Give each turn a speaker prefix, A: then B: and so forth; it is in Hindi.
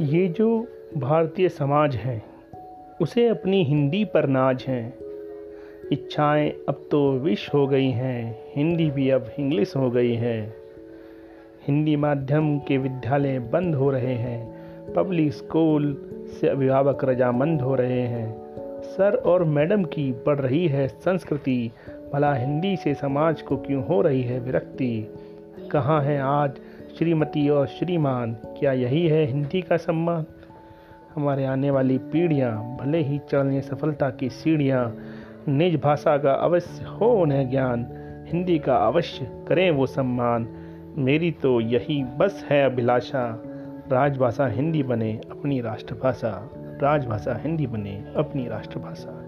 A: ये जो भारतीय समाज है, उसे अपनी हिंदी पर नाज है। इच्छाएँ अब तो विश हो गई हैं, हिंदी भी अब इंग्लिश हो गई है। हिंदी माध्यम के विद्यालय बंद हो रहे हैं, पब्लिक स्कूल से अभिभावक रजामंद हो रहे हैं। सर और मैडम की बढ़ रही है संस्कृति, भला हिंदी से समाज को क्यों हो रही है विरक्ति? कहाँ है आज श्रीमती और श्रीमान, क्या यही है हिंदी का सम्मान? हमारे आने वाली पीढ़ियाँ भले ही चढ़ने सफलता की सीढ़ियाँ निज भाषा का अवश्य हो उन्हें ज्ञान, हिंदी का अवश्य करें वो सम्मान। मेरी तो यही बस है अभिलाषा, राजभाषा हिंदी बने अपनी राष्ट्रभाषा, राजभाषा हिंदी बने अपनी राष्ट्रभाषा।